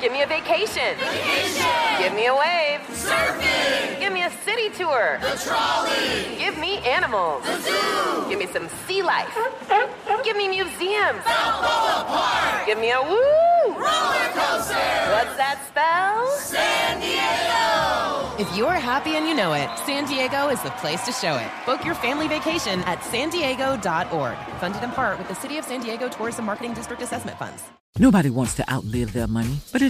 Give me a vacation. Vacation. Give me a wave. Surfing. Give me a city tour. The trolley. Give me animals. The zoo. Give me some sea life. Give me museums. Balboa Park. Give me a woo. Roller coaster. What's that spell? San Diego. If you're happy and you know it, San Diego is the place to show it. Book your family vacation at san diego.org. Funded in part with the City of San Diego Tourism Marketing District Assessment Funds. Nobody wants to outlive their money, but it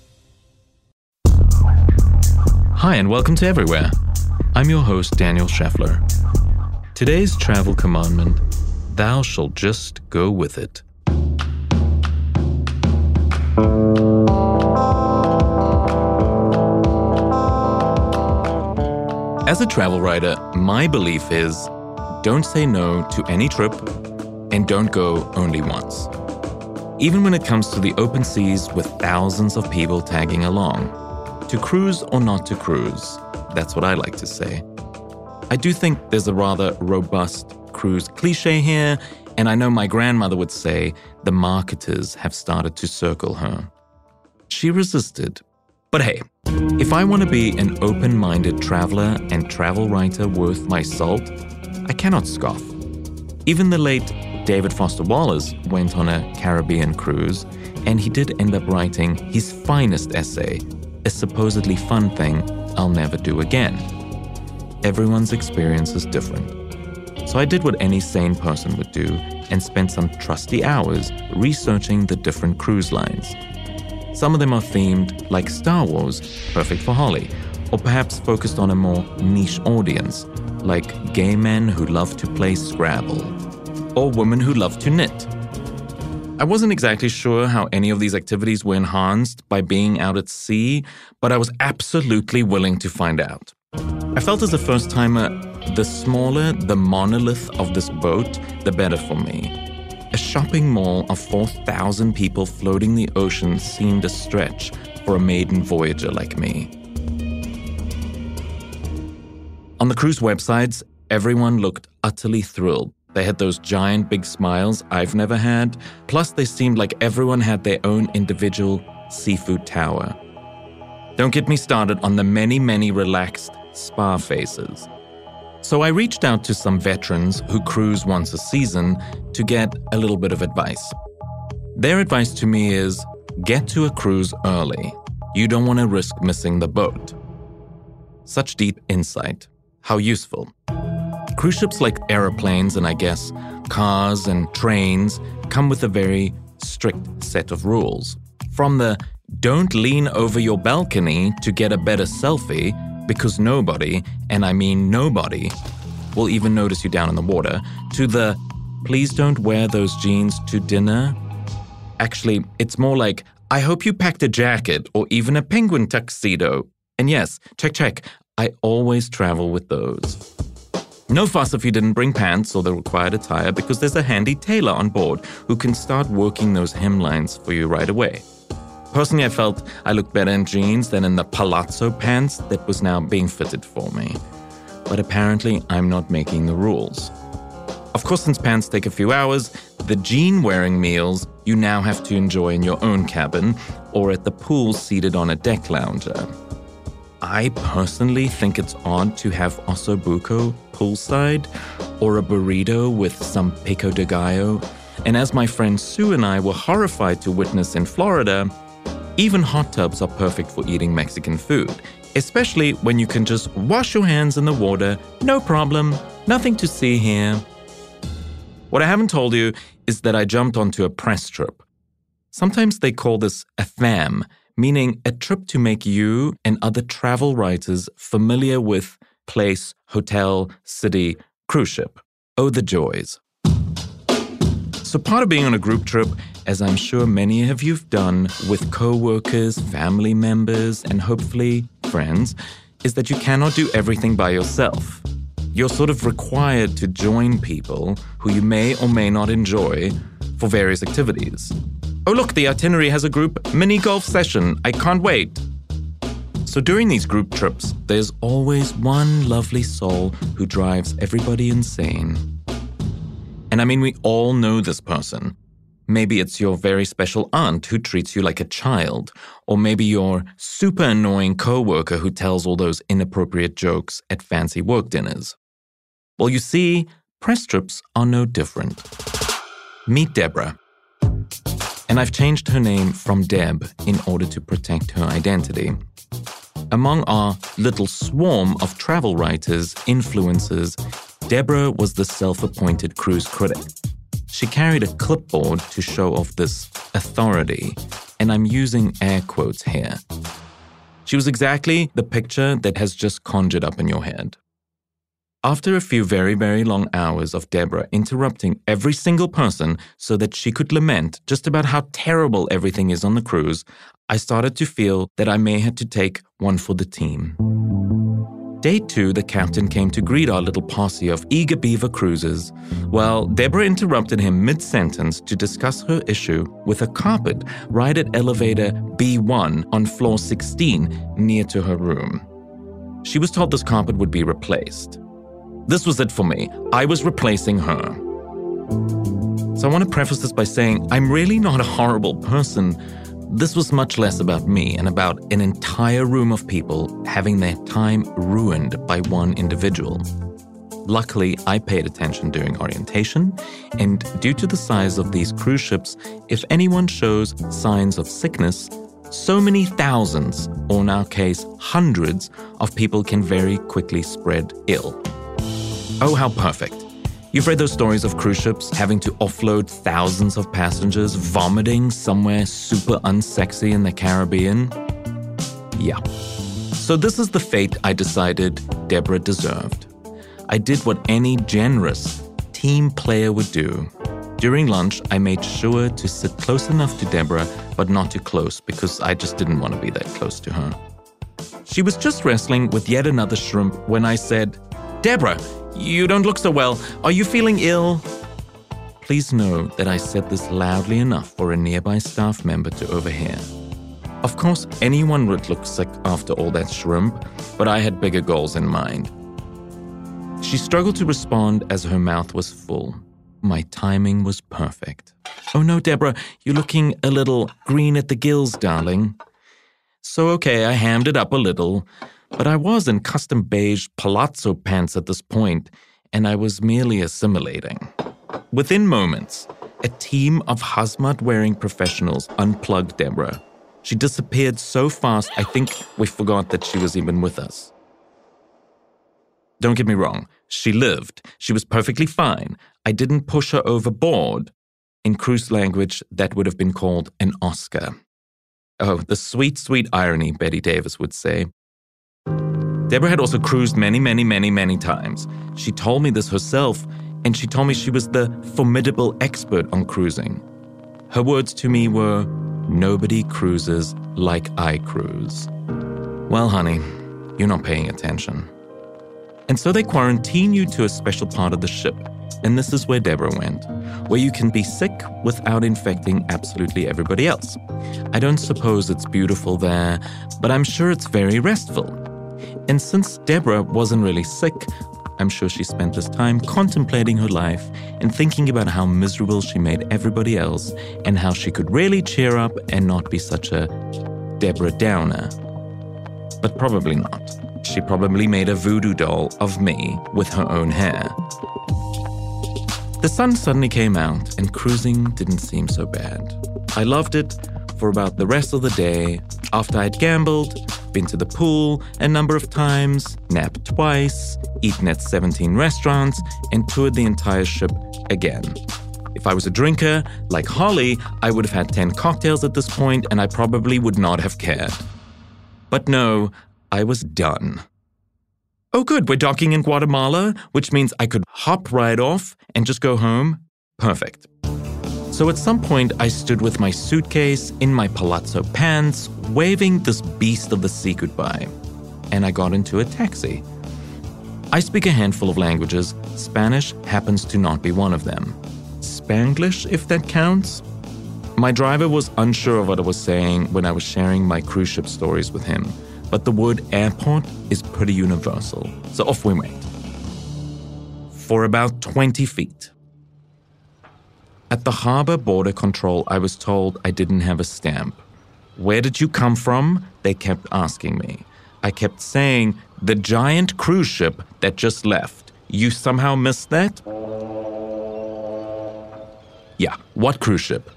Hi, and welcome to Everywhere. I'm your host, Daniel Scheffler. Today's travel commandment Thou shalt just go with it. As a travel writer, my belief is don't say no to any trip and don't go only once. Even when it comes to the open seas with thousands of people tagging along. To cruise or not to cruise, that's what I like to say. I do think there's a rather robust cruise cliche here, and I know my grandmother would say the marketers have started to circle her. She resisted. But hey, if I want to be an open minded traveler and travel writer worth my salt, I cannot scoff. Even the late David Foster Wallace went on a Caribbean cruise, and he did end up writing his finest essay, a supposedly fun thing I'll never do again. Everyone's experience is different. So I did what any sane person would do and spent some trusty hours researching the different cruise lines. Some of them are themed like Star Wars, perfect for Holly, or perhaps focused on a more niche audience, like gay men who love to play Scrabble, or women who love to knit. I wasn't exactly sure how any of these activities were enhanced by being out at sea, but I was absolutely willing to find out. I felt as a first timer, the smaller the monolith of this boat, the better for me. A shopping mall of 4,000 people floating the ocean seemed a stretch for a maiden voyager like me. On the cruise websites, everyone looked utterly thrilled. They had those giant big smiles I've never had, plus, they seemed like everyone had their own individual seafood tower. Don't get me started on the many, many relaxed spa faces. So I reached out to some veterans who cruise once a season to get a little bit of advice. Their advice to me is get to a cruise early. You don't want to risk missing the boat. Such deep insight. How useful. Cruise ships, like aeroplanes and I guess cars and trains, come with a very strict set of rules. From the don't lean over your balcony to get a better selfie because nobody, and I mean nobody, will even notice you down in the water, to the please don't wear those jeans to dinner. Actually, it's more like I hope you packed a jacket or even a penguin tuxedo. And yes, check, check, I always travel with those. No fuss if you didn't bring pants or the required attire because there's a handy tailor on board who can start working those hemlines for you right away. Personally, I felt I looked better in jeans than in the palazzo pants that was now being fitted for me. But apparently, I'm not making the rules. Of course, since pants take a few hours, the jean wearing meals you now have to enjoy in your own cabin or at the pool seated on a deck lounger. I personally think it's odd to have ossobuco poolside or a burrito with some pico de gallo And as my friend Sue and I were horrified to witness in Florida, even hot tubs are perfect for eating Mexican food, especially when you can just wash your hands in the water, no problem, nothing to see here. What I haven't told you is that I jumped onto a press trip. Sometimes they call this a FAM, meaning a trip to make you and other travel writers familiar with place, hotel, city, cruise ship. Oh, the joys. So, part of being on a group trip, as I'm sure many of you've done with co workers, family members, and hopefully friends, is that you cannot do everything by yourself. You're sort of required to join people who you may or may not enjoy for various activities. Oh, look, the itinerary has a group mini golf session. I can't wait. So during these group trips, there's always one lovely soul who drives everybody insane. And I mean, we all know this person. Maybe it's your very special aunt who treats you like a child, or maybe your super annoying coworker who tells all those inappropriate jokes at fancy work dinners. Well, you see, press trips are no different. Meet Deborah. And I've changed her name from Deb in order to protect her identity. Among our little swarm of travel writers, influencers, Deborah was the self appointed cruise critic. She carried a clipboard to show off this authority, and I'm using air quotes here. She was exactly the picture that has just conjured up in your head. After a few very, very long hours of Deborah interrupting every single person so that she could lament just about how terrible everything is on the cruise, I started to feel that I may have to take one for the team. Day two, the captain came to greet our little posse of eager beaver cruisers. Well, Deborah interrupted him mid sentence to discuss her issue with a carpet right at elevator B1 on floor 16 near to her room. She was told this carpet would be replaced. This was it for me. I was replacing her. So I want to preface this by saying I'm really not a horrible person. This was much less about me and about an entire room of people having their time ruined by one individual. Luckily, I paid attention during orientation, and due to the size of these cruise ships, if anyone shows signs of sickness, so many thousands, or in our case, hundreds, of people can very quickly spread ill. Oh, how perfect. You've read those stories of cruise ships having to offload thousands of passengers vomiting somewhere super unsexy in the Caribbean? Yeah. So, this is the fate I decided Deborah deserved. I did what any generous team player would do. During lunch, I made sure to sit close enough to Deborah, but not too close because I just didn't want to be that close to her. She was just wrestling with yet another shrimp when I said, Deborah, you don't look so well. Are you feeling ill? Please know that I said this loudly enough for a nearby staff member to overhear. Of course, anyone would look sick after all that shrimp, but I had bigger goals in mind. She struggled to respond as her mouth was full. My timing was perfect. Oh no, Deborah, you're looking a little green at the gills, darling. So, okay, I hammed it up a little. But I was in custom beige palazzo pants at this point, and I was merely assimilating. Within moments, a team of hazmat wearing professionals unplugged Deborah. She disappeared so fast, I think we forgot that she was even with us. Don't get me wrong, she lived. She was perfectly fine. I didn't push her overboard. In cruise language, that would have been called an Oscar. Oh, the sweet, sweet irony, Bette Davis would say. Deborah had also cruised many, many, many, many times. She told me this herself, and she told me she was the formidable expert on cruising. Her words to me were, Nobody cruises like I cruise. Well, honey, you're not paying attention. And so they quarantine you to a special part of the ship. And this is where Deborah went, where you can be sick without infecting absolutely everybody else. I don't suppose it's beautiful there, but I'm sure it's very restful. And since Deborah wasn't really sick, I'm sure she spent this time contemplating her life and thinking about how miserable she made everybody else and how she could really cheer up and not be such a Deborah Downer. But probably not. She probably made a voodoo doll of me with her own hair. The sun suddenly came out, and cruising didn't seem so bad. I loved it for about the rest of the day after I'd gambled, been to the pool a number of times, napped twice, eaten at 17 restaurants, and toured the entire ship again. If I was a drinker, like Holly, I would have had 10 cocktails at this point and I probably would not have cared. But no, I was done. Oh, good, we're docking in Guatemala, which means I could hop right off and just go home. Perfect. So at some point, I stood with my suitcase in my palazzo pants, waving this beast of the sea goodbye. And I got into a taxi. I speak a handful of languages. Spanish happens to not be one of them. Spanglish, if that counts? My driver was unsure of what I was saying when I was sharing my cruise ship stories with him, but the word airport is pretty universal, so off we went. For about 20 feet. At the harbor border control, I was told I didn't have a stamp. Where did you come from? They kept asking me. I kept saying, the giant cruise ship that just left. You somehow missed that? Yeah, what cruise ship?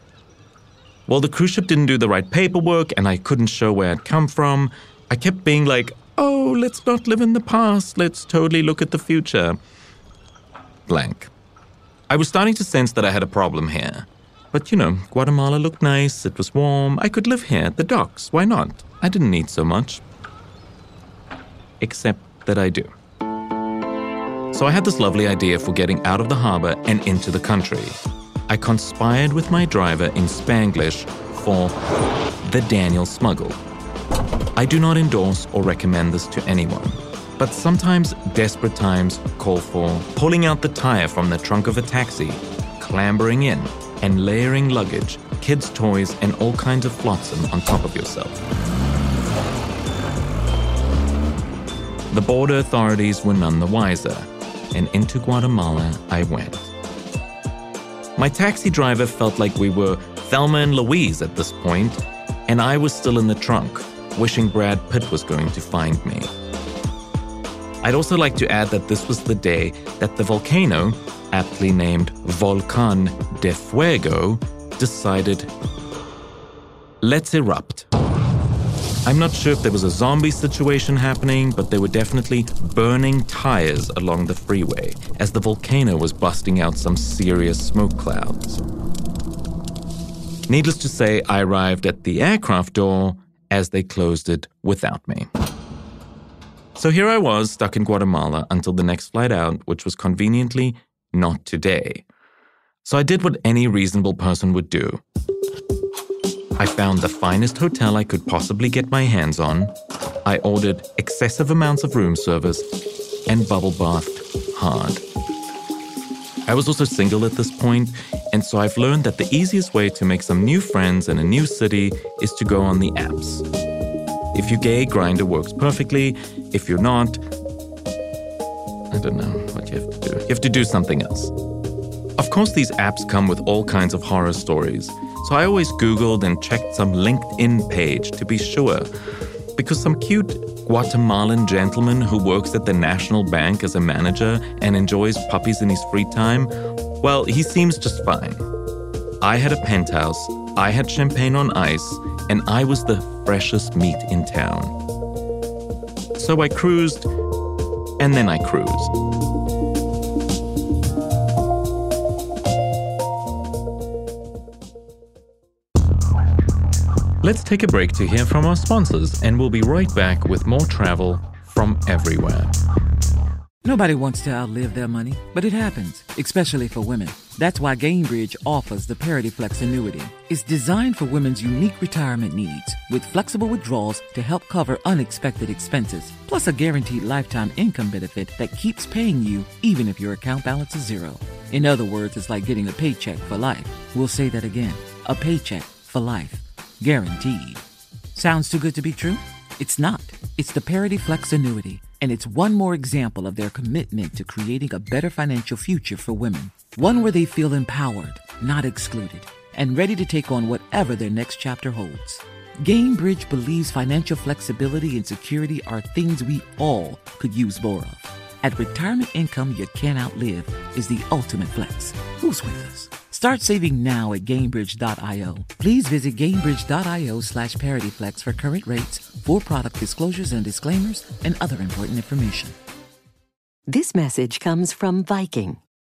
Well, the cruise ship didn't do the right paperwork and I couldn't show where I'd come from. I kept being like, oh, let's not live in the past, let's totally look at the future. Blank. I was starting to sense that I had a problem here. But you know, Guatemala looked nice, it was warm, I could live here at the docks, why not? I didn't need so much. Except that I do. So I had this lovely idea for getting out of the harbor and into the country. I conspired with my driver in Spanglish for the Daniel Smuggle. I do not endorse or recommend this to anyone, but sometimes desperate times call for pulling out the tire from the trunk of a taxi, clambering in, and layering luggage, kids' toys, and all kinds of flotsam on top of yourself. The border authorities were none the wiser, and into Guatemala I went. My taxi driver felt like we were Thelma and Louise at this point, and I was still in the trunk, wishing Brad Pitt was going to find me. I'd also like to add that this was the day that the volcano, aptly named Volcan de Fuego, decided, let's erupt. I'm not sure if there was a zombie situation happening, but there were definitely burning tires along the freeway as the volcano was busting out some serious smoke clouds. Needless to say, I arrived at the aircraft door as they closed it without me. So here I was, stuck in Guatemala until the next flight out, which was conveniently not today. So I did what any reasonable person would do I found the finest hotel I could possibly get my hands on. I ordered excessive amounts of room service and bubble bathed hard. I was also single at this point, and so I've learned that the easiest way to make some new friends in a new city is to go on the apps. If you're gay, Grindr works perfectly. If you're not, I don't know what you have to do. You have to do something else. Of course, these apps come with all kinds of horror stories. So I always Googled and checked some LinkedIn page to be sure. Because some cute Guatemalan gentleman who works at the National Bank as a manager and enjoys puppies in his free time, well, he seems just fine. I had a penthouse, I had champagne on ice, and I was the freshest meat in town. So I cruised, and then I cruised. Let's take a break to hear from our sponsors, and we'll be right back with more travel from everywhere. Nobody wants to outlive their money, but it happens, especially for women. That's why Gainbridge offers the Parity Flex annuity. It's designed for women's unique retirement needs with flexible withdrawals to help cover unexpected expenses, plus a guaranteed lifetime income benefit that keeps paying you even if your account balance is zero. In other words, it's like getting a paycheck for life. We'll say that again a paycheck for life. Guaranteed. Sounds too good to be true? It's not. It's the Parity Flex annuity, and it's one more example of their commitment to creating a better financial future for women. One where they feel empowered, not excluded, and ready to take on whatever their next chapter holds. Gainbridge believes financial flexibility and security are things we all could use more of. At retirement income you can't outlive is the ultimate flex. Who's with us? Start saving now at Gainbridge.io. Please visit Gainbridge.io slash ParityFlex for current rates, for product disclosures and disclaimers, and other important information. This message comes from Viking,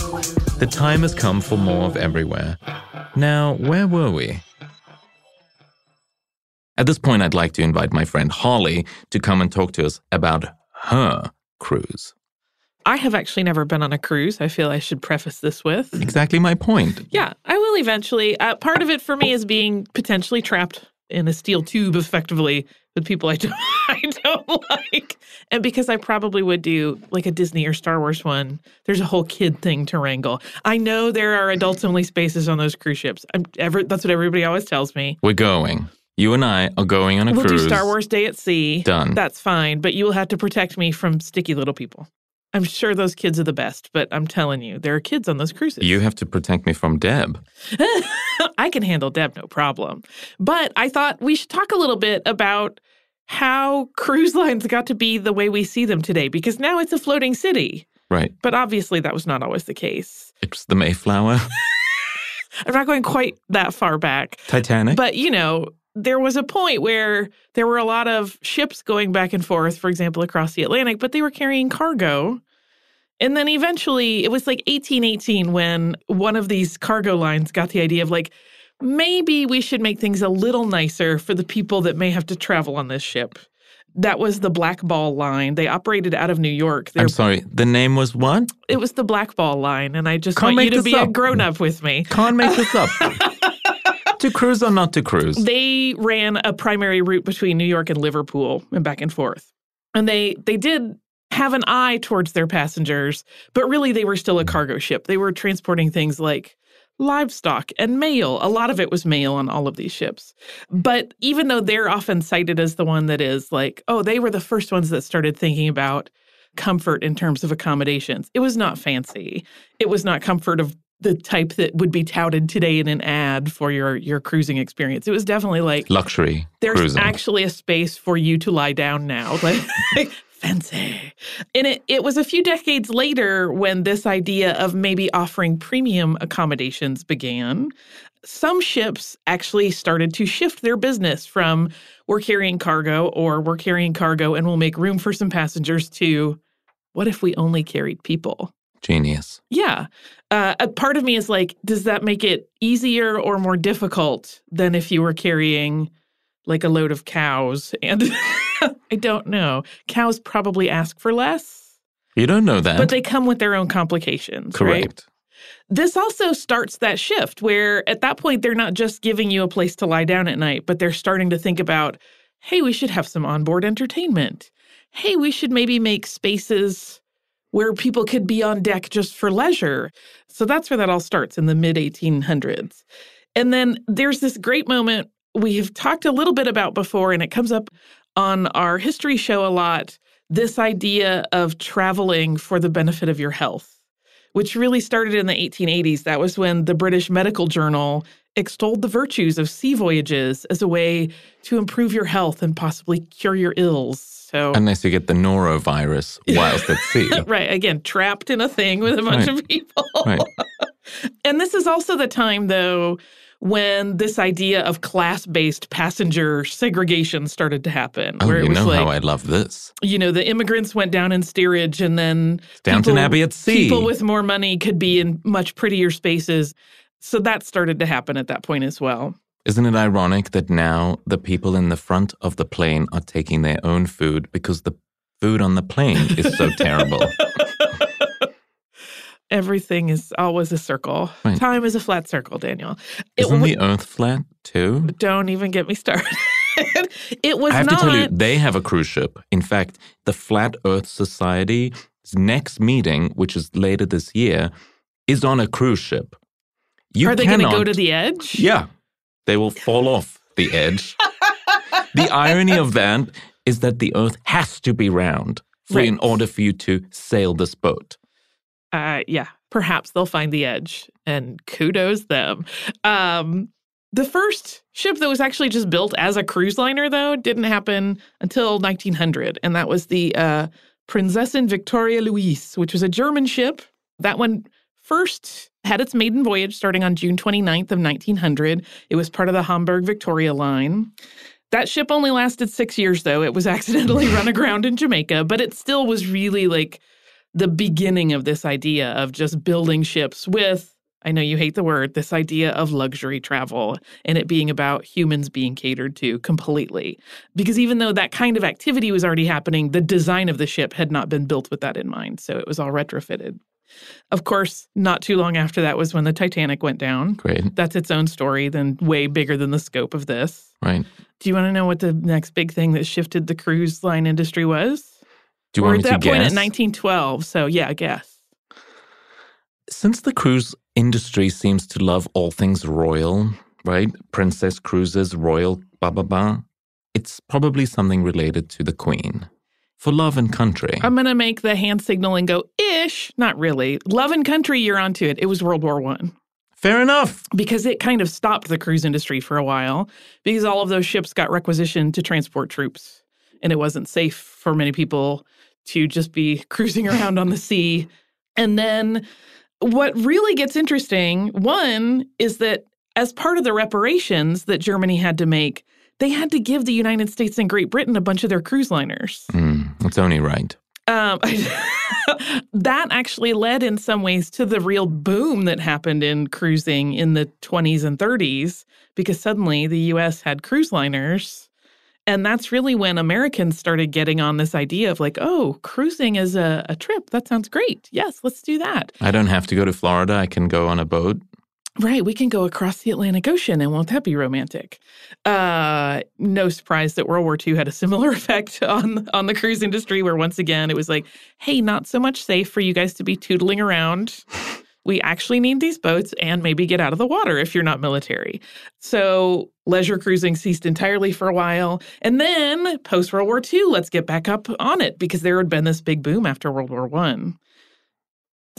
The time has come for more of everywhere. Now, where were we? At this point, I'd like to invite my friend Holly to come and talk to us about her cruise. I have actually never been on a cruise. I feel I should preface this with. Exactly my point. Yeah, I will eventually. Uh, part of it for me is being potentially trapped in a steel tube, effectively, with people I don't, I like. And because I probably would do like a Disney or Star Wars one, there's a whole kid thing to wrangle. I know there are adults only spaces on those cruise ships. I'm ever, that's what everybody always tells me. We're going. You and I are going on a we'll cruise. do Star Wars Day at Sea. Done. That's fine, but you will have to protect me from sticky little people. I'm sure those kids are the best, but I'm telling you, there are kids on those cruises. You have to protect me from Deb. I can handle Deb, no problem. But I thought we should talk a little bit about how cruise lines got to be the way we see them today, because now it's a floating city. Right. But obviously, that was not always the case. It's the Mayflower. I'm not going quite that far back. Titanic. But, you know, there was a point where there were a lot of ships going back and forth, for example, across the Atlantic, but they were carrying cargo. And then eventually, it was like 1818 when one of these cargo lines got the idea of like, maybe we should make things a little nicer for the people that may have to travel on this ship. That was the Black Ball Line. They operated out of New York. They're, I'm sorry. The name was what? It was the Black Ball Line, and I just Can't want you to be a grown up with me. Can't make this up. to cruise or not to cruise? They ran a primary route between New York and Liverpool and back and forth. And they they did have an eye towards their passengers, but really they were still a cargo ship. They were transporting things like livestock and mail. A lot of it was mail on all of these ships. But even though they're often cited as the one that is like, oh, they were the first ones that started thinking about comfort in terms of accommodations. It was not fancy. It was not comfort of the type that would be touted today in an ad for your your cruising experience. It was definitely like Luxury there's cruising. actually a space for you to lie down now. Like fancy. And it, it was a few decades later when this idea of maybe offering premium accommodations began. Some ships actually started to shift their business from we're carrying cargo or we're carrying cargo and we'll make room for some passengers to what if we only carried people? Genius. Yeah. Uh, a part of me is like, does that make it easier or more difficult than if you were carrying like a load of cows? And I don't know. Cows probably ask for less, You don't know that. but they come with their own complications, right? Correct. This also starts that shift where at that point they're not just giving you a place to lie down at night, but they're starting to think about, hey, we should have some onboard entertainment. Hey, we should maybe make spaces where people could be on deck just for leisure. So that's where that all starts in the mid 1800s. And then there's this great moment we have talked a little bit about before, and it comes up on our history show a lot this idea of traveling for the benefit of your health which really started in the 1880s. That was when the British Medical Journal extolled the virtues of sea voyages as a way to improve your health and possibly cure your ills. So Unless you get the norovirus whilst at sea. right, again, trapped in a thing with a bunch Right. of people. Right. and this is also the time though when this idea of class-based passenger segregation started to happen Oh, where it you was know like how I love this. you know, the immigrants went down in steerage and then Downton Abbey at sea. People with more money could be in much prettier spaces. So that started to happen at that point as well. Isn't it ironic that now the people in the front of the plane are taking their own food because the food on the plane is so terrible? Everything is always a circle. Right. Time is a flat circle, Daniel. It Isn't w- the earth flat too? don't even get me started. it was I have not to tell you, they have a cruise ship. In fact, the Flat Earth Society's next meeting, which is later this year, is on a cruise ship. You Are they going to go to the edge? Yeah, they will fall off the edge. the irony of that is that the Earth has to be round for in order for you to sail this boat. Uh, yeah, perhaps they'll find the edge, and kudos them. Um, the first ship that was actually just built as a cruise liner, though, didn't happen until 1900, and that was the uh, Prinzessin Victoria Louise, which was a German ship. That one first had its maiden voyage starting on June 29th of 1900. It was part of the Hamburg Victoria line. That ship only lasted six years, though. It was accidentally run aground in Jamaica, but it still was really like the beginning of this idea of just building ships with, I know you hate the word, this idea of luxury travel and it being about humans being catered to completely. Because even though that kind of activity was already happening, the design of the ship had not been built with that in mind. So it was all retrofitted. Of course, not too long after that was when the Titanic went down. Great, That's its own story, then way bigger than the scope of this. right? Do you want to know what the next big thing that shifted the cruise line industry was? Do you We're want at me that to point guess? at 1912. So yeah, I guess. Since the cruise industry seems to love all things royal, right? Princess cruises, royal, blah, blah, blah. It's probably something related to the Queen. For love and country. I'm gonna make the hand signal and go ish. Not really. Love and country, you're onto it. It was World War One Fair enough. because it kind of stopped the cruise industry for a while because all of those ships got requisitioned to transport troops, and it wasn't safe for many people to just be cruising around on the sea. And then what really gets interesting, one is that as part of the reparations that Germany had to make, they had to give the United States and Great Britain a bunch of their cruise liners. Mm, it's only right. Um, that actually led in some ways to the real boom that happened in cruising in the 20s and 30s because suddenly the US had cruise liners. And that's really when Americans started getting on this idea of like, oh, cruising is a, a trip. That sounds great. Yes, let's do that. I don't have to go to Florida. I can go on a boat. Right, we can go across the Atlantic Ocean and won't that be romantic? Uh, no surprise that World War II had a similar effect on on the cruise industry, where once again it was like, hey, not so much safe for you guys to be tootling around. We actually need these boats and maybe get out of the water if you're not military. So leisure cruising ceased entirely for a while. And then post World War II, let's get back up on it because there had been this big boom after World War One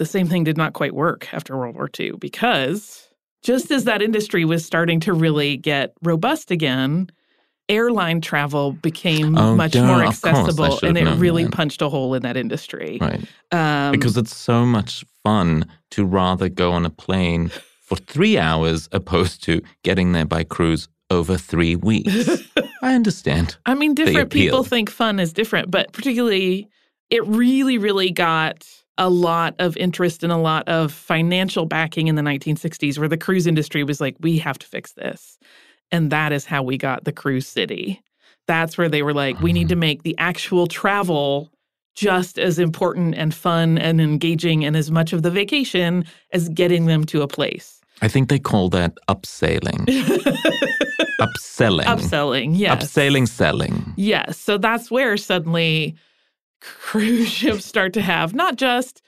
the same thing did not quite work after World War II because just as that industry was starting to really get robust again, airline travel became Oh, much duh, more of course. I accessible and it known really punched a hole in that industry. Right. Um, because it's so much fun to rather go on a plane for three hours opposed to getting there by cruise over three weeks. I understand. I mean, different people think fun is different, but particularly, it really, really got a lot of interest and a lot of financial backing in the 1960s, where the cruise industry was like, we have to fix this. And that is how we got the cruise city. That's where they were like, we need to mm. make the actual travel just as important and fun and engaging and as much of the vacation as getting them to a place. I think they call that upselling. Upselling. Upselling, yes. Upselling selling. Yes. So that's where suddenly cruise ships start to have not just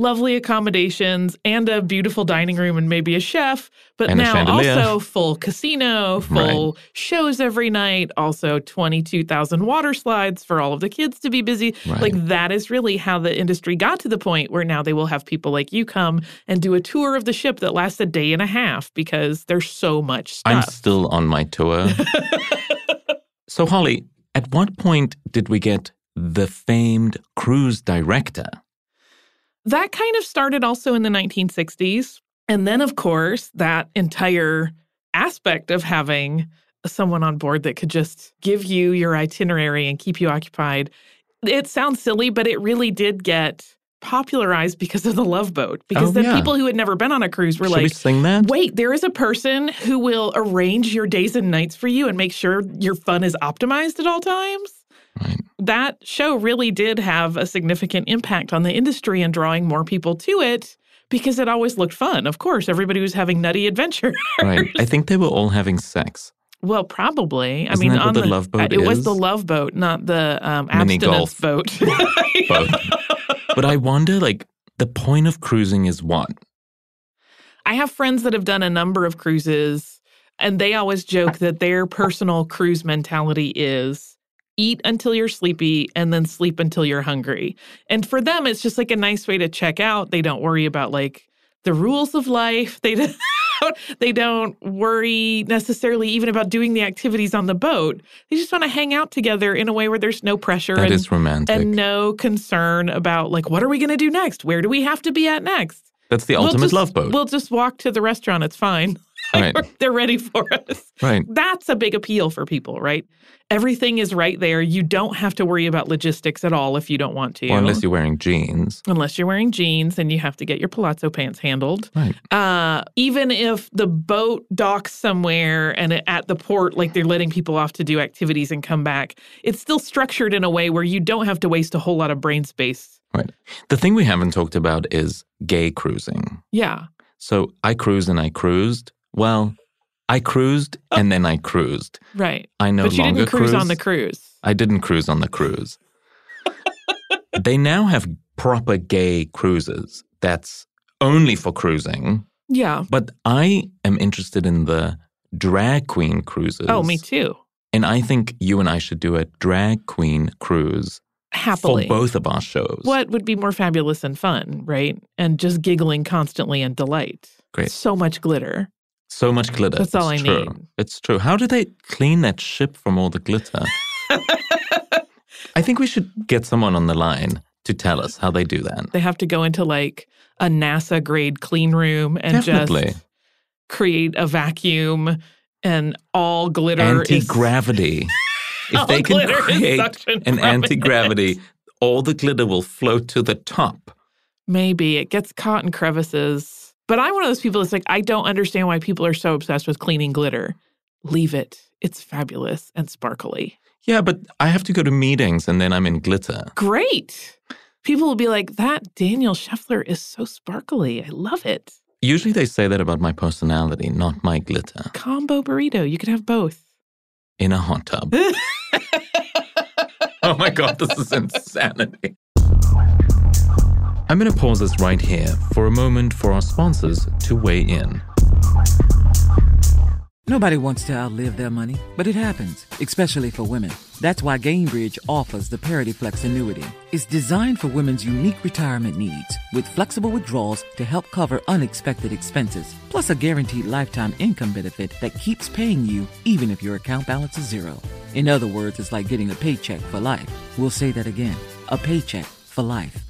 lovely accommodations and a beautiful dining room and maybe a chef, but And now also full casino, full Right. shows every night, also 22,000 water slides for all of the kids to be busy. Right. Like that is really how the industry got to the point where now they will have people like you come and do a tour of the ship that lasts a day and a half because there's so much stuff. I'm still on my tour. so, Holly, at what point did we get the famed cruise director? That kind of started also in the 1960s. And then, of course, that entire aspect of having someone on board that could just give you your itinerary and keep you occupied. It sounds silly, but it really did get popularized because of the Love Boat. Because Oh, then yeah. people who had never been on a cruise were Should we like, sing that? Wait, there is a person who will arrange your days and nights for you and make sure your fun is optimized at all times. Right. That show really did have a significant impact on the industry and drawing more people to it because it always looked fun. Of course, everybody was having nutty adventures. Right. I think they were all having sex. Well, probably. I Isn't mean, that on the Love Boat it was the Love Boat, not the um, abstinence boat. But I wonder, like, the point of cruising is what? I have friends that have done a number of cruises, and they always joke that their personal cruise mentality is eat until you're sleepy and then sleep until you're hungry. And for them, it's just like a nice way to check out. They don't worry about like the rules of life. They don't. They don't worry necessarily even about doing the activities on the boat. They just want to hang out together in a way where there's no pressure That and, is romantic. and no concern about like what are we going to do next? Where do we have to be at next? That's the We'll ultimate just- love boat. We'll just walk to the restaurant. It's fine. Right. They're ready for us. Right. That's a big appeal for people, right? Everything is right there. You don't have to worry about logistics at all if you don't want to. Or unless you're wearing jeans. Unless you're wearing jeans and you have to get your palazzo pants handled. Right. Uh, even if the boat docks somewhere and at the port, like they're letting people off to do activities and come back, it's still structured in a way where you don't have to waste a whole lot of brain space. Right. The thing we haven't talked about is gay cruising. Yeah. So I cruised and I cruised. Well, I cruised oh. and then I cruised. Right. I no but you longer didn't cruise, on the cruise. I didn't cruise on the cruise. they now have proper gay cruises that's only for cruising. Yeah. But I am interested in the drag queen cruises. Oh, me too. And I think you and I should do a drag queen cruise Happily. for both of our shows. What would be more fabulous and fun, right? And just giggling constantly and delight. Great. So much glitter. So much glitter. That's all It's I true. need. It's true. How do they clean that ship from all the glitter? I think we should get someone on the line to tell us how they do that. They have to go into like a NASA grade clean room and Definitely. just create a vacuum and all glitter Anti is gravity. If they can create an anti gravity, all the glitter will float to the top. maybe it gets caught in crevices. But I'm one of those people that's like, I don't understand why people are so obsessed with cleaning glitter. Leave it. It's fabulous and sparkly. Yeah, but I have to go to meetings and then I'm in glitter. Great. People will be like, that Daniel Scheffler is so sparkly. I love it. Usually they say that about my personality, not my glitter, Combo burrito. You could have both. in a hot tub. oh my God, this is insanity. I'm going to pause this right here for a moment for our sponsors to weigh in. Nobody wants to outlive their money, but it happens, especially for women. That's why Gainbridge offers the Parity Flex annuity. It's designed for women's unique retirement needs with flexible withdrawals to help cover unexpected expenses, plus a guaranteed lifetime income benefit that keeps paying you even if your account balance is zero. In other words, it's like getting a paycheck for life. We'll say that again a paycheck for life.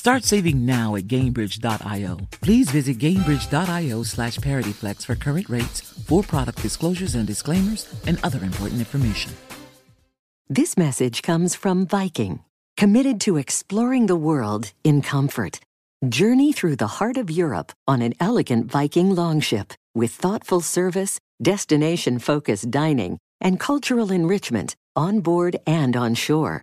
Start saving now at Gainbridge.io. Please visit Gainbridge.io slash ParityFlex for current rates, for product disclosures and disclaimers, and other important information. This message comes from Viking, committed to exploring the world in comfort. Journey through the heart of Europe on an elegant Viking longship with thoughtful service, destination focused dining, and cultural enrichment on board and on shore.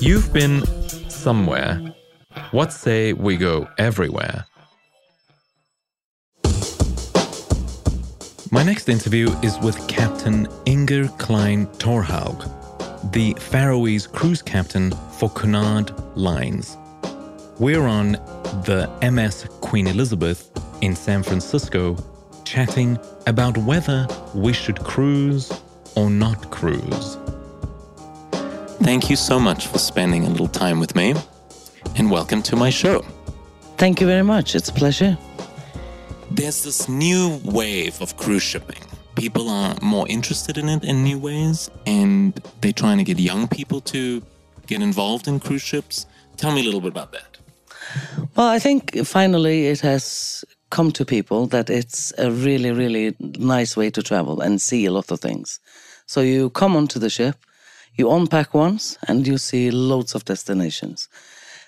You've been somewhere. What say we go everywhere? My next interview is with Captain Inger Klein Thorhauge, the Faroese cruise captain for Cunard Lines. We're on the MS Queen Elizabeth in San Francisco chatting about whether we should cruise or not cruise. Thank you so much for spending a little time with me, and welcome to my show. Thank you very much. It's a pleasure. There's this new wave of cruise shipping. People are more interested in it in new ways, and they're trying to get young people to get involved in cruise ships. Tell me a little bit about that. Well, I think finally it has come to people that it's a really, really nice way to travel and see a lot of things. So you come onto the ship, you unpack once, and you see loads of destinations.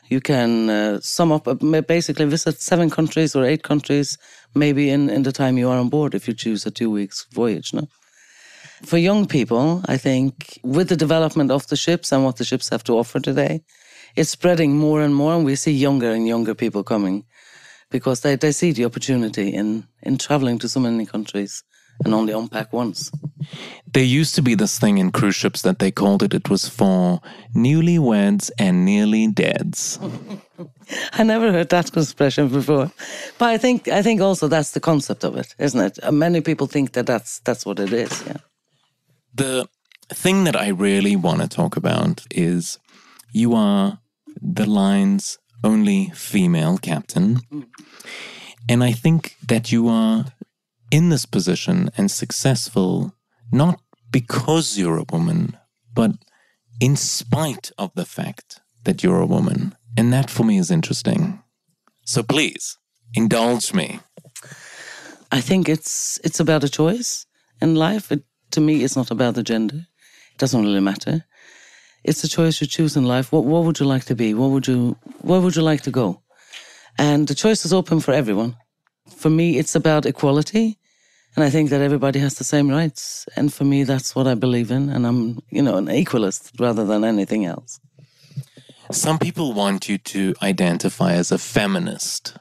You can uh, sum up, uh, basically visit seven countries or eight countries, maybe in, in the time you are on board if you choose a two weeks voyage. No? For young people, I think with the development of the ships and what the ships have to offer today, it's spreading more and more, and we see younger and younger people coming because they, they see the opportunity in, in traveling to so many countries and only unpack once. There used to be this thing in cruise ships that they called it, it was for newlyweds and nearly deads. I never heard that expression before, but I think I think also that's the concept of it, isn't it? Uh, many people think that that's that's what it is. Yeah. The thing that I really want to talk about is you are the line's only female captain, and I think that you are in this position and successful not because you're a woman, but in spite of the fact that you're a woman. And that for me is interesting. So please indulge me. I think it's it's about a choice in life. It, to me, it's not about the gender. It doesn't really matter. It's a choice you choose in life. What what would you like to be? What would you where would you like to go? And the choice is open for everyone. For me, it's about equality. And I think that everybody has the same rights. And for me, that's what I believe in. And I'm, you know, an equalist rather than anything else. Some people want you to identify as a feminist.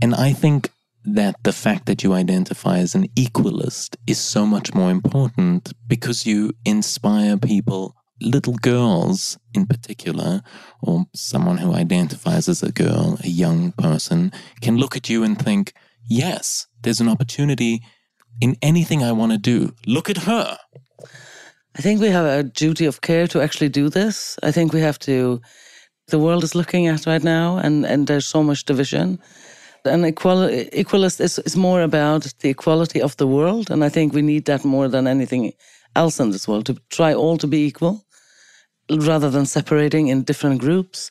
And I think that the fact that you identify as an equalist is so much more important because you inspire people, little girls in particular, or someone who identifies as a girl, a young person, can look at you and think, yes, there's an opportunity in anything I want to do. Look at her. I think we have a duty of care to actually do this. I think we have to, the world is looking at right now, and, and there's so much division. And equal, equalist is, is more about the equality of the world. And I think we need that more than anything else in this world to try all to be equal rather than separating in different groups.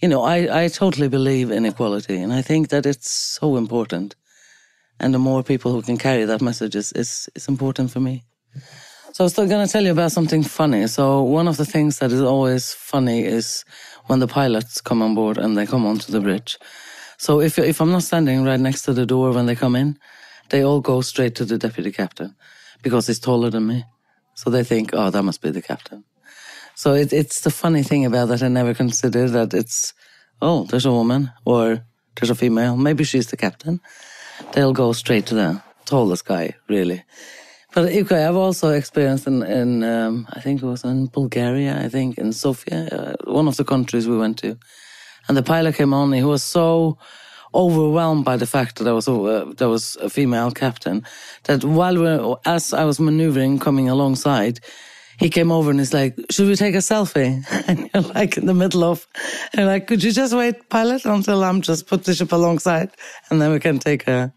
You know, I, I totally believe in equality, and I think that it's so important and the more people who can carry that message is, is, is important for me. So I was still going to tell you about something funny. So one of the things that is always funny is when the pilots come on board and they come onto the bridge. So if if I'm not standing right next to the door when they come in, they all go straight to the deputy captain because he's taller than me. So they think, oh, that must be the captain. So it, it's the funny thing about that. I never considered that it's, oh, there's a woman or there's a female. Maybe she's the captain. They'll go straight to the tallest guy, really. But okay, I've also experienced in, in um, I think it was in Bulgaria, I think, in Sofia, uh, one of the countries we went to. And the pilot came on, he was so overwhelmed by the fact that I was uh, there was a female captain that while we as I was maneuvering coming alongside, he came over and he's like, "Should we take a selfie?" And you're like in the middle of, and like, "Could you just wait, pilot, until I'm just put the ship alongside, and then we can take a."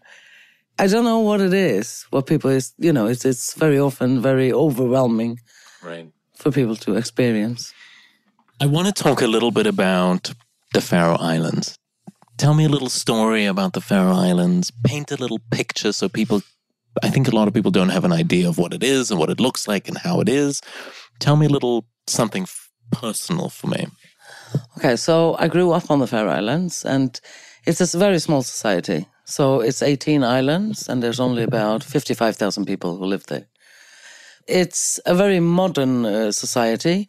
I don't know what it is. What people is, you know, it's it's very often very overwhelming, right, for people to experience. I want to talk a little bit about the Faroe Islands. Tell me a little story about the Faroe Islands. Paint a little picture so people, I think a lot of people don't have an idea of what it is and what it looks like and how it is. Tell me a little something personal for me. Okay, so I grew up on the Faroe Islands and it's a very small society. So it's 18 islands and there's only about 55,000 people who live there. It's a very modern uh, society.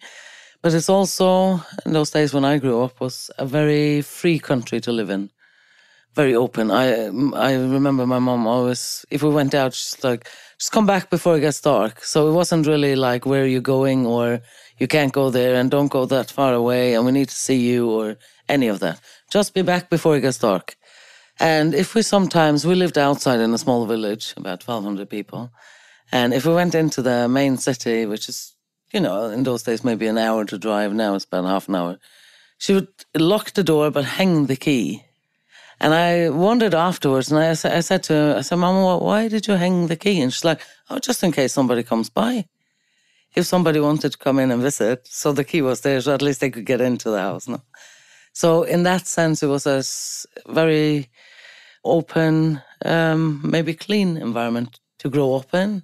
But it's also, in those days when I grew up, was a very free country to live in. Very open. I um, I remember my mom always, if we went out, she's like, just come back before it gets dark. So it wasn't really like, where are you going? Or you can't go there and don't go that far away and we need to see you or any of that. Just be back before it gets dark. And if we sometimes, we lived outside in a small village, about 1,200 people. And if we went into the main city, which is you know, in those days, maybe an hour to drive. Now it's about half an hour. She would lock the door but hang the key. And I wondered afterwards, and I, I said to her, I said, Mama, why did you hang the key? And she's like, oh, just in case somebody comes by. If somebody wanted to come in and visit, so the key was there, so at least they could get into the house. No? So in that sense, it was a very open, um, maybe clean environment to grow up in.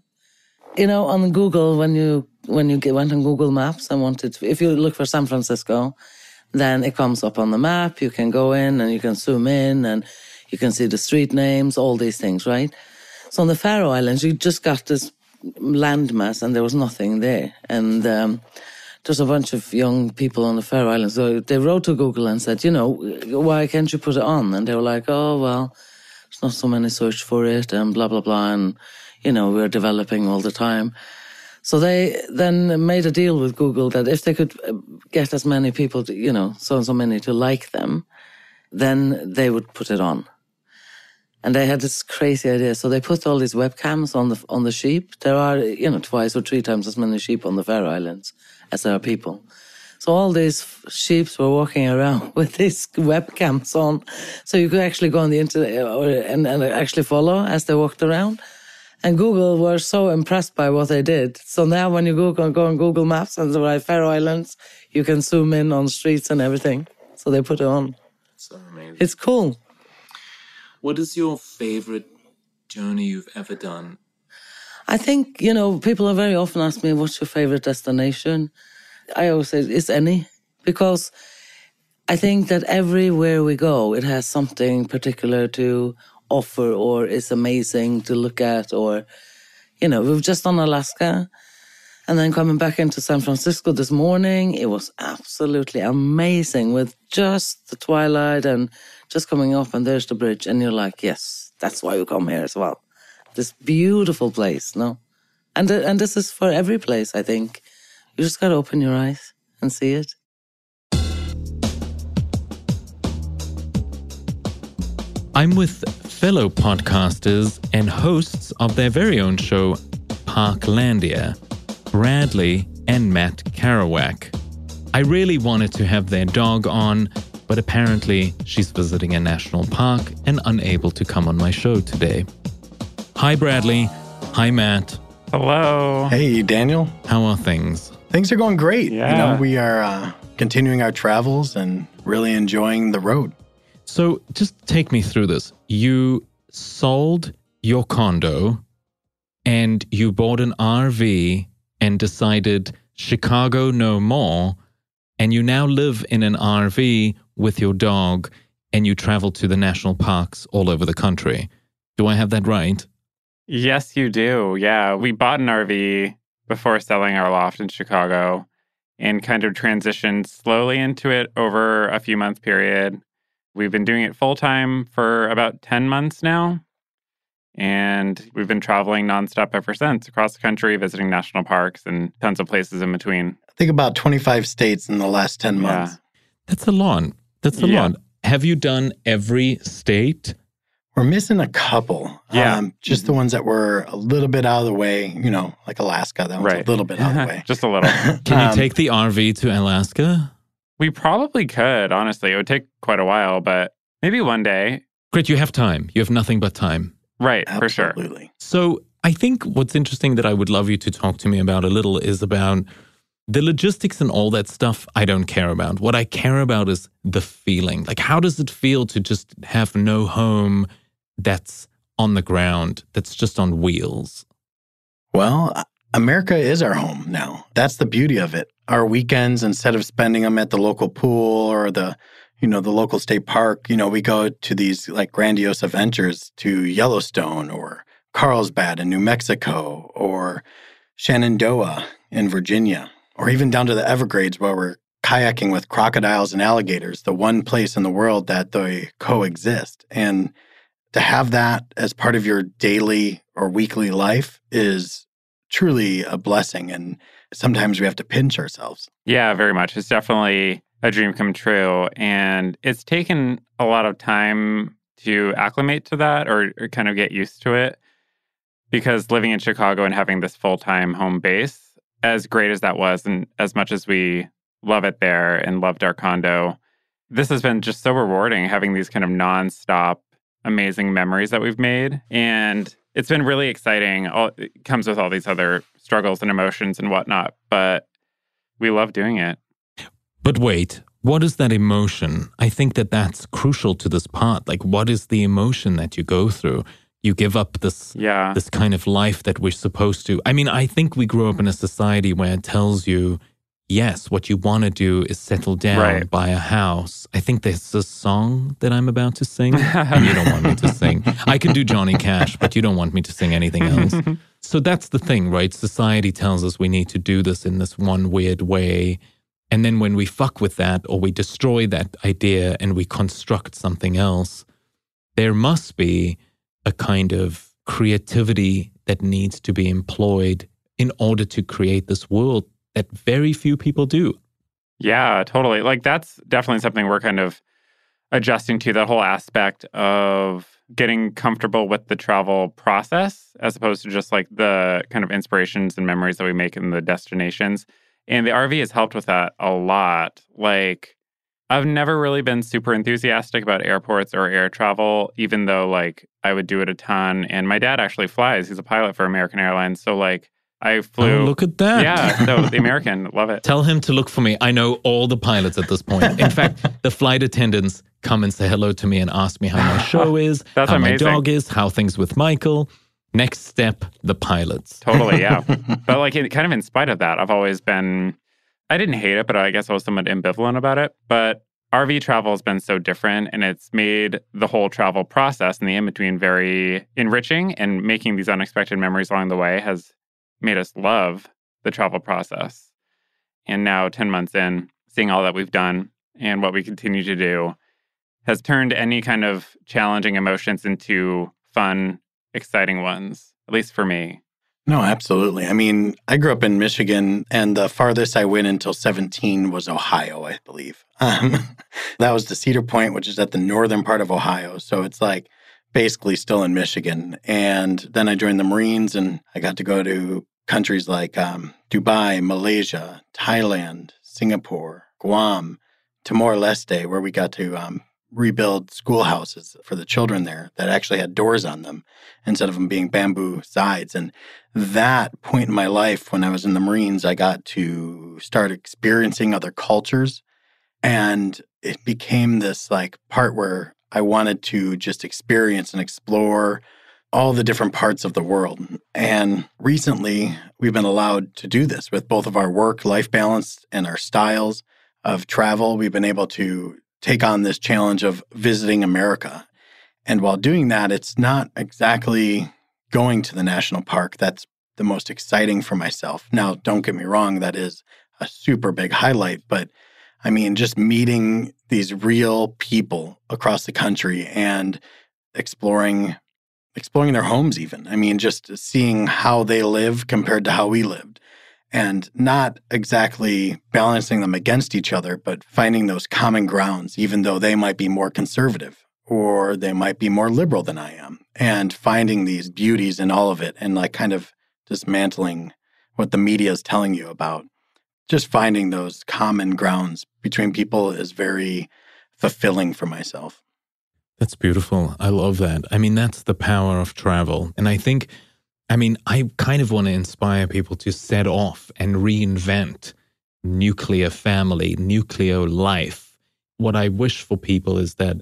You know, on Google, when you when you went on Google Maps and wanted to, if you look for San Francisco, then it comes up on the map. You can go in and you can zoom in and you can see the street names, all these things, right? So on the Faroe Islands, you just got this landmass and there was nothing there. And um, there's a bunch of young people on the Faroe Islands. So they wrote to Google and said, you know, why can't you put it on? And they were like, oh, well, there's not so many search for it and blah, blah, blah. And, you know, we're developing all the time. So they then made a deal with Google that if they could uh, get as many people, to, you know, so and so many to like them, then they would put it on. And they had this crazy idea. So they put all these webcams on the on the sheep. There are, you know, twice or three times as many sheep on the Faroe Islands as there are people. So all these sheep were walking around with these webcams on, so you could actually go on the internet uh, and, and actually follow as they walked around. And Google were so impressed by what they did. So now when you Google, go on Google Maps and the right Faroe Islands, you can zoom in on streets and everything. So they put it on. So amazing. It's cool. What is your favorite journey you've ever done? I think, you know, people are very often ask me, what's your favorite destination? I always say, it's any, because I think that everywhere we go, it has something particular to offer or is amazing to look at or you know we've just done alaska and then coming back into san francisco this morning it was absolutely amazing with just the twilight and just coming up and there's the bridge and you're like yes that's why you come here as well. This beautiful place no? And and this is for every place i think. You just got to open your eyes and see it. I'm with fellow podcasters and hosts of their very own show, Parklandia, Bradley and Matt Kirouac. I really wanted to have their dog on, but apparently she's visiting a national park and unable to come on my show today. Hi, Bradley. Hi, Matt. Hello. Hey, Daniel. How are things? Things are going great. Yeah. You know, we are uh, continuing our travels and really enjoying the road. So just take me through this. You sold your condo and you bought an RV and decided Chicago no more. And you now live in an RV with your dog and you travel to the national parks all over the country. Do I have that right? Yes, you do. Yeah. We bought an RV before selling our loft in Chicago. and kind of transitioned slowly into it over a few month period. We've been doing it full time for about 10 months now. And we've been traveling nonstop ever since across the country, visiting national parks and tons of places in between. I think about 25 states in the last 10 months. Yeah. That's a lot. That's a Yeah. lot. Have you done every state? We're missing a couple. Yeah. Um, just the ones that were a little bit out of the way, you know, like Alaska. That was Right. a little bit out of the way. Just a little. Can you Um, take the RV to Alaska? We probably could, honestly. It would take quite a while, but maybe one day. Great, you have time. You have nothing but time. Right, for sure. Absolutely. So I think what's interesting that I would love you to talk to me about a little is about the logistics and all that stuff. I don't care about. What I care about is the feeling. Like, how does it feel to just have no home that's on the ground, that's just on wheels? Well, America is our home now. That's the beauty of it. Our weekends, instead of spending them at the local pool or the, you know, the local state park, you know, we go to these like grandiose adventures to Yellowstone or Carlsbad in New Mexico or Shenandoah in Virginia, or even down to the Everglades where we're kayaking with crocodiles and alligators, the one place in the world that they coexist. And to have that as part of your daily or weekly life is truly a blessing. And sometimes we have to pinch ourselves. Yeah, very much. It's definitely a dream come true. And it's taken a lot of time to acclimate to that or, or kind of get used to it. Because living in Chicago and having this full time home base, as great as that was, and as much as we love it there and loved our condo, this has been just so rewarding having these kind of nonstop amazing memories that we've made. And it's been really exciting. All, it comes with all these other struggles and emotions and whatnot, but we love doing it. But wait, what is that emotion? I think that that's crucial to this part. Like, what is the emotion that you go through? You give up this Yeah. this kind of life that we're supposed to. I mean, I think we grew up in a society where it tells you, yes, what you want to do is settle down, Right. buy a house. I think there's a song that I'm about to sing, and you don't want me to sing. I can do Johnny Cash, but you don't want me to sing anything else. so that's the thing, right? Society tells us we need to do this in this one weird way. And then when we fuck with that or we destroy that idea and we construct something else, there must be a kind of creativity that needs to be employed in order to create this world that very few people do. Yeah, totally. Like that's definitely something we're kind of adjusting to the whole aspect of getting comfortable with the travel process as opposed to just like the kind of inspirations and memories that we make in the destinations. And the RV has helped with that a lot. Like I've never really been super enthusiastic about airports or air travel, even though like I would do it a ton. And my dad actually flies. He's a pilot for American Airlines. So like I oh, flew. Oh, look at that. Yeah. So the American, love it. Tell him to look for me. I know all the pilots at this point. In fact, the flight attendants come and say hello to me and ask me how my show is, That's how amazing. my dog is, how things with Michael. Next step, the pilots. Totally, yeah. but like, it, kind of in spite of that, I've always been, I didn't hate it, but I guess I was somewhat ambivalent about it. But RV travel has been so different and it's made the whole travel process and the in between very enriching and making these unexpected memories along the way has made us love the travel process. And now, 10 months in, seeing all that we've done and what we continue to do has turned any kind of challenging emotions into fun, exciting ones, at least for me. No, absolutely. I mean, I grew up in Michigan, and the farthest I went until 17 was Ohio, I believe. Um, that was the Cedar Point, which is at the northern part of Ohio. So it's like basically still in Michigan. And then I joined the Marines, and I got to go to countries like um, Dubai, Malaysia, Thailand, Singapore, Guam, Timor Leste, where we got to um, rebuild schoolhouses for the children there that actually had doors on them instead of them being bamboo sides. And that point in my life when I was in the Marines, I got to start experiencing other cultures. And it became this like part where I wanted to just experience and explore all the different parts of the world. And recently, we've been allowed to do this with both of our work life balance and our styles of travel. We've been able to take on this challenge of visiting America. And while doing that, it's not exactly going to the national park that's the most exciting for myself. Now, don't get me wrong, that is a super big highlight, but I mean, just meeting these real people across the country and exploring exploring their homes even. I mean, just seeing how they live compared to how we lived and not exactly balancing them against each other, but finding those common grounds even though they might be more conservative or they might be more liberal than I am and finding these beauties in all of it and like kind of dismantling what the media is telling you about just finding those common grounds between people is very fulfilling for myself. That's beautiful. I love that. I mean, that's the power of travel. And I think, I mean, I kind of want to inspire people to set off and reinvent nuclear family, nuclear life. What I wish for people is that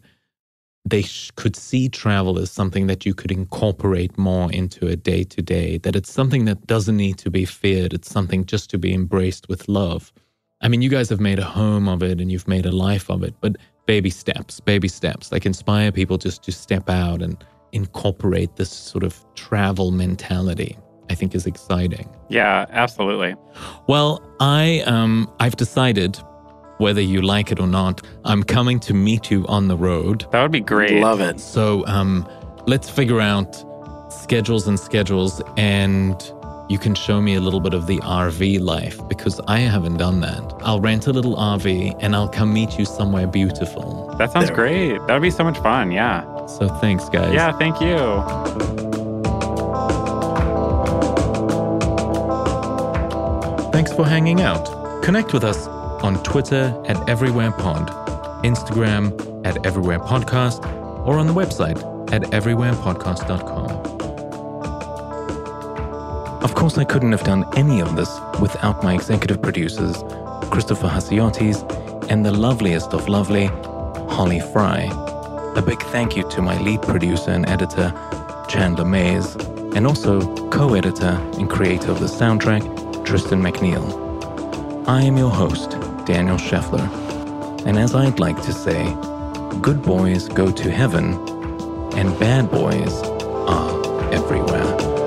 they sh- could see travel as something that you could incorporate more into a day to day, that it's something that doesn't need to be feared. It's something just to be embraced with love. I mean, you guys have made a home of it and you've made a life of it, but baby steps, baby steps, like inspire people just to step out and incorporate this sort of travel mentality. I think is exciting. Yeah, absolutely. Well, I um I've decided whether you like it or not, I'm coming to meet you on the road. That would be great. Love it. So um, let's figure out schedules and schedules, and you can show me a little bit of the RV life because I haven't done that. I'll rent a little RV and I'll come meet you somewhere beautiful. That sounds great. That would be so much fun. Yeah. So thanks, guys. Yeah, thank you. Thanks for hanging out. Connect with us on Twitter at EverywherePod, Instagram at EverywherePodcast, or on the website at everywherepodcast.com. Of course, I couldn't have done any of this without my executive producers, Christopher Hasiotis, and the loveliest of lovely, Holly Fry. A big thank you to my lead producer and editor, Chandler Mays, and also co editor and creator of the soundtrack, Tristan McNeil. I am your host, Daniel Scheffler, and as I'd like to say, good boys go to heaven, and bad boys are everywhere.